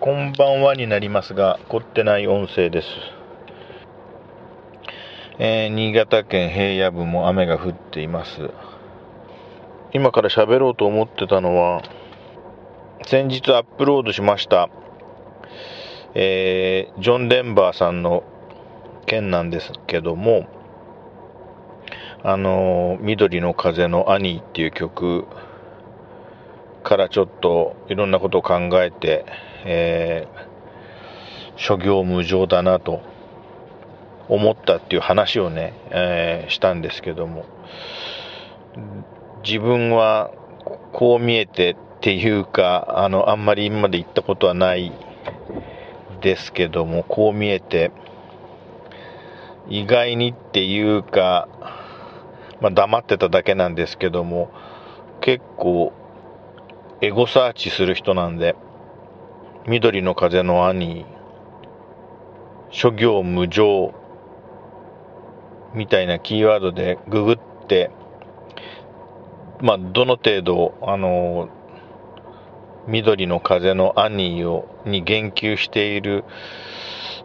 こんばんはになりますが、凝ってない音声です。えー、新潟県平野部も雨が降っています。今から喋ろうと思ってたのは、先日アップロードしました、えー、ジョン・デンバーさんの件なんですけども、あの、緑の風の兄っていう曲からちょっといろんなことを考えて、えー、諸行無常だなと思ったっていう話をね、えー、したんですけども、自分はこう見えてっていうか、あの、あんまり今まで行ったことはないですけども、こう見えて、意外にっていうか、まあ、黙ってただけなんですけども、結構エゴサーチする人なんで、緑の風の兄、諸行無常みたいなキーワードでググって、まあ、どの程度、あの、緑の風の兄を、に言及している、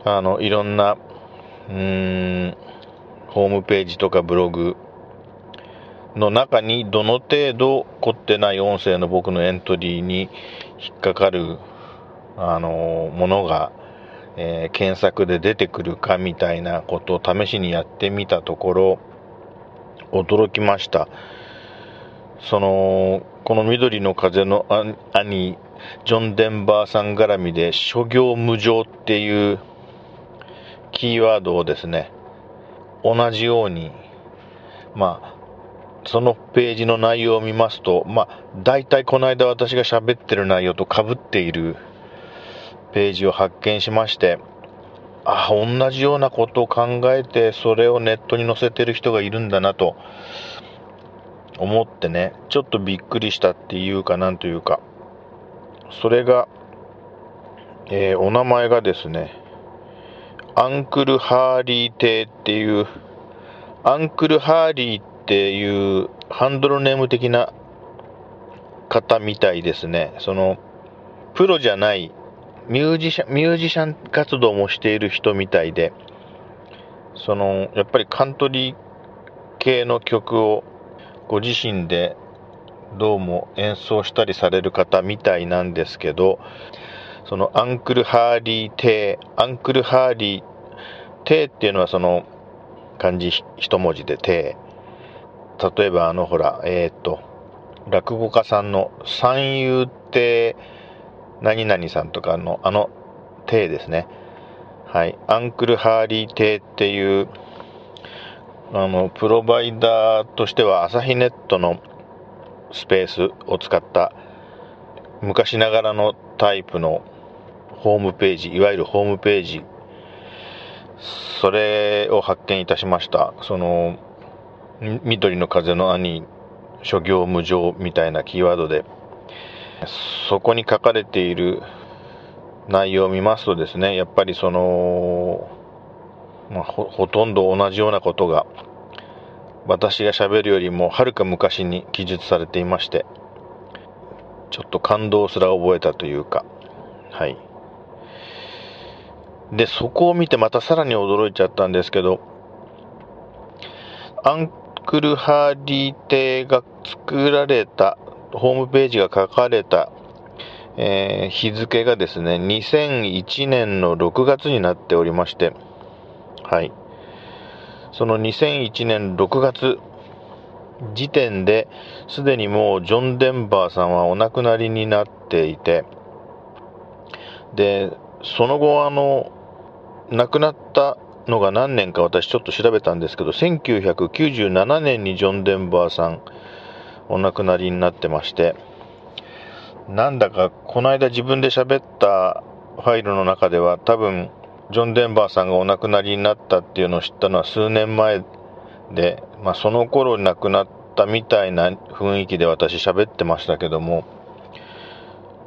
あの、いろんな、うーん、ホームページとかブログの中にどの程度凝ってない音声の僕のエントリーに引っかかる、あのものが、えー、検索で出てくるかみたいなことを試しにやってみたところ、驚きました。その、この緑の風の兄、ジョン・デンバーさん絡みで、諸行無常っていうキーワードをですね、同じように、まあ、そのページの内容を見ますと、まあ、大体この間私が喋ってる内容と被っているページを発見しまして、あ、同じようなことを考えて、それをネットに載せてる人がいるんだなと思ってね、ちょっとびっくりしたっていうかなんというか、それが、えー、お名前がですね、アンクル・ハーリー邸っていう、アンクル・ハーリーていうハンドルネーム的な方みたいですね。その、プロじゃないミュージシャン、ミュージシャン活動もしている人みたいで、その、やっぱりカントリー系の曲をご自身でどうも演奏したりされる方みたいなんですけど、そのアンクル・ハーリー亭、アンクル・ハーリー亭っていうのはその漢字一文字で亭。例えばあのほら、えー、っと、落語家さんの三遊亭何々さんとかのあの亭ですね。はい。アンクルハーリー亭っていう、あの、プロバイダーとしては朝日ネットのスペースを使った昔ながらのタイプのホームページ、いわゆるホームページ、それを発見いたしました。その、緑の風の兄、諸行無常みたいなキーワードで、そこに書かれている内容を見ますとですね、やっぱりその、まあ、ほほとんど同じようなことが、私がしゃべるよりもはるか昔に記述されていまして、ちょっと感動すら覚えたというか、はい。で、そこを見てまたさらに驚いちゃったんですけど、アンクルハリー邸が作られた、ホームページが書かれた、えー、日付がですね、2001年の6月になっておりまして、はい。その2001年6月時点で、すでにもうジョン・デンバーさんはお亡くなりになっていて、で、その後、あの、亡くなったのが何年か私ちょっと調べたんですけど、1997年にジョン・デンバーさんお亡くなりになってまして、なんだかこの間自分で喋ったファイルの中では多分ジョン・デンバーさんがお亡くなりになったっていうのを知ったのは数年前で、まあ、その頃亡くなったみたいな雰囲気で私喋ってましたけども、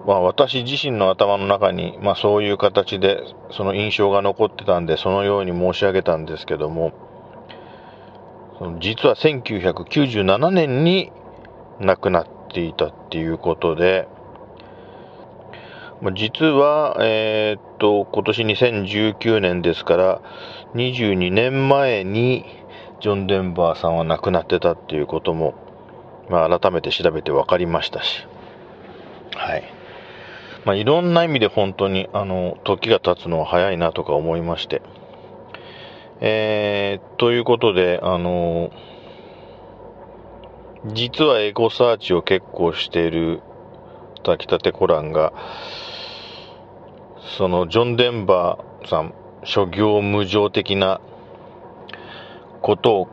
まあ、私自身の頭の中に、まあ、そういう形でその印象が残ってたんでそのように申し上げたんですけども実は1997年に亡くなっていたっていうことで実は、えー、っと、今年2019年ですから、22年前にジョン・デンバーさんは亡くなってたっていうことも、まあ、改めて調べて分かりましたし、はい。まあ、いろんな意味で本当に、あの、時が経つのは早いなとか思いまして、えー、ということで、あの、実はエゴサーチを結構している炊きたてコランが、そのジョン・デンバーさん、諸行無常的なことを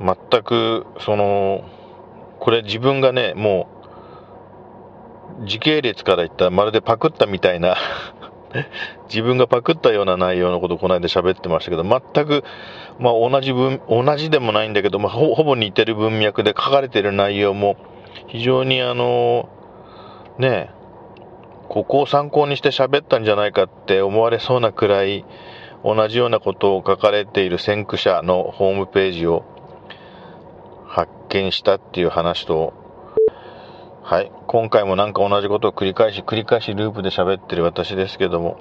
全く、その、これ自分がね、もう、時系列から言ったらまるでパクったみたいな 自分がパクったような内容のことをこの間喋ってましたけど、全く、まあ、同じ文、同じでもないんだけど、まあ、ほぼ似てる文脈で書かれてる内容も、非常にあの、ねここを参考にして喋ったんじゃないかって思われそうなくらい、同じようなことを書かれている先駆者のホームページを発見したっていう話と、はい。今回もなんか同じことを繰り返し繰り返しループで喋ってる私ですけども、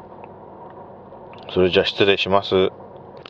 それじゃ失礼します。